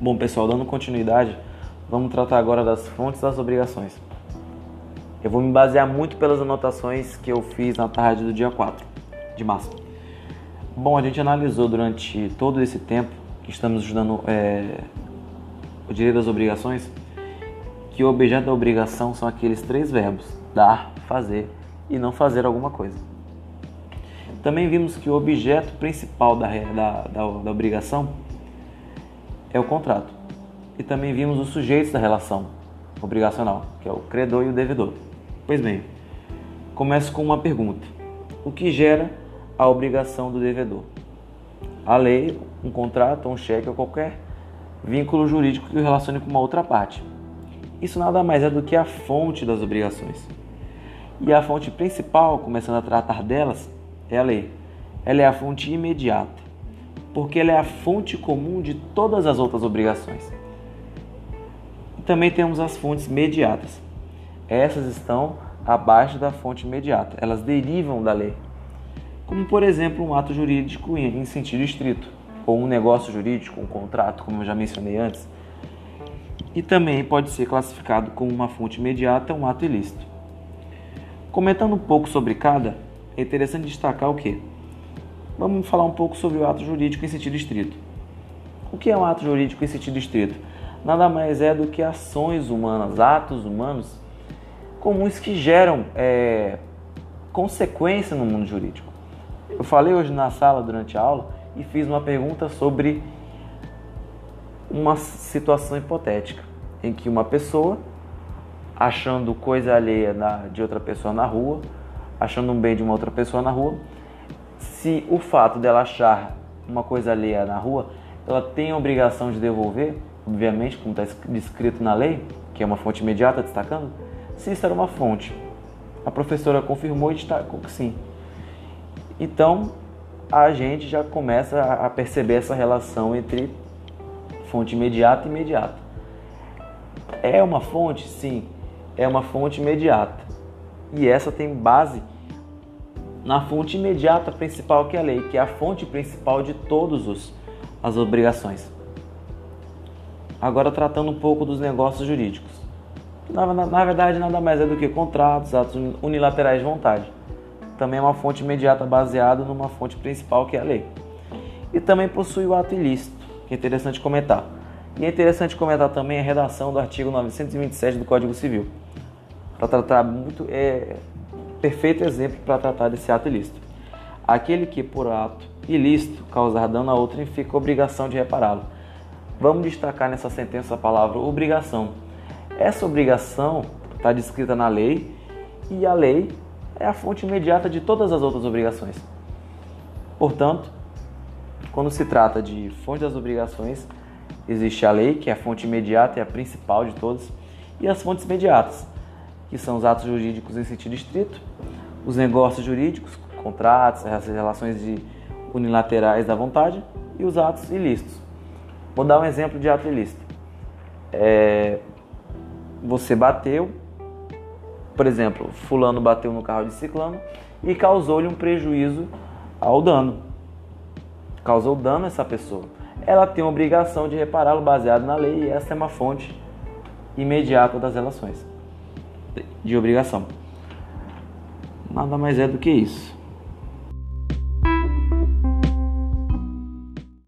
Bom, pessoal, dando continuidade, vamos tratar agora das fontes das obrigações. Eu vou me basear muito pelas anotações que eu fiz na tarde do dia 4 de março. Bom, a gente analisou durante todo esse tempo que estamos estudando é, o direito das obrigações que o objeto da obrigação são aqueles três verbos: dar, fazer e não fazer alguma coisa. Também vimos que o objeto principal da, da, da, da obrigação é o contrato. E também vimos os sujeitos da relação obrigacional, que é o credor e o devedor. Pois bem, começo com uma pergunta: O que gera a obrigação do devedor? A lei, um contrato, um cheque ou qualquer vínculo jurídico que o relacione com uma outra parte. Isso nada mais é do que a fonte das obrigações. E a fonte principal, começando a tratar delas, é a lei. Ela é a fonte imediata porque ela é a fonte comum de todas as outras obrigações. E também temos as fontes mediatas. Essas estão abaixo da fonte imediata, elas derivam da lei. Como, por exemplo, um ato jurídico em sentido estrito, ou um negócio jurídico, um contrato, como eu já mencionei antes. E também pode ser classificado como uma fonte imediata, um ato ilícito. Comentando um pouco sobre cada, é interessante destacar o que? Vamos falar um pouco sobre o ato jurídico em sentido estrito. O que é um ato jurídico em sentido estrito? Nada mais é do que ações humanas, atos humanos comuns que geram é, consequência no mundo jurídico. Eu falei hoje na sala durante a aula e fiz uma pergunta sobre uma situação hipotética em que uma pessoa, achando coisa alheia de outra pessoa na rua, achando um bem de uma outra pessoa na rua, se o fato dela achar uma coisa alheia na rua, ela tem a obrigação de devolver, obviamente, como está descrito na lei, que é uma fonte imediata destacando, se isso era uma fonte. A professora confirmou e destacou que sim. Então, a gente já começa a perceber essa relação entre fonte imediata e imediata. É uma fonte? Sim, é uma fonte imediata. E essa tem base na fonte imediata principal que é a lei, que é a fonte principal de todas as obrigações. Agora tratando um pouco dos negócios jurídicos. Na, na, na, verdade, nada mais é do que contratos, atos unilaterais de vontade. Também é uma fonte imediata baseada numa fonte principal que é a lei. E também possui o ato ilícito, que é interessante comentar. E é interessante comentar também a redação do artigo 927 do Código Civil. Para tratar muito, é, perfeito exemplo para tratar desse ato ilícito. Aquele que, por ato ilícito, causar dano a outrem, fica obrigação de repará-lo. Vamos destacar nessa sentença a palavra obrigação. Essa obrigação está descrita na lei e a lei é a fonte imediata de todas as outras obrigações. Portanto, quando se trata de fonte das obrigações, existe a lei, que é a fonte imediata e a principal de todas, e as fontes imediatas, que são os atos jurídicos em sentido estrito, os negócios jurídicos, contratos, as relações de unilaterais da vontade e os atos ilícitos. Vou dar um exemplo de ato ilícito. É, você bateu, por exemplo, fulano bateu no carro de ciclano e causou-lhe um prejuízo ao dano. Causou dano a essa pessoa. Ela tem a obrigação de repará-lo baseado na lei e essa é uma fonte imediata das relações de obrigação. Nada mais é do que isso.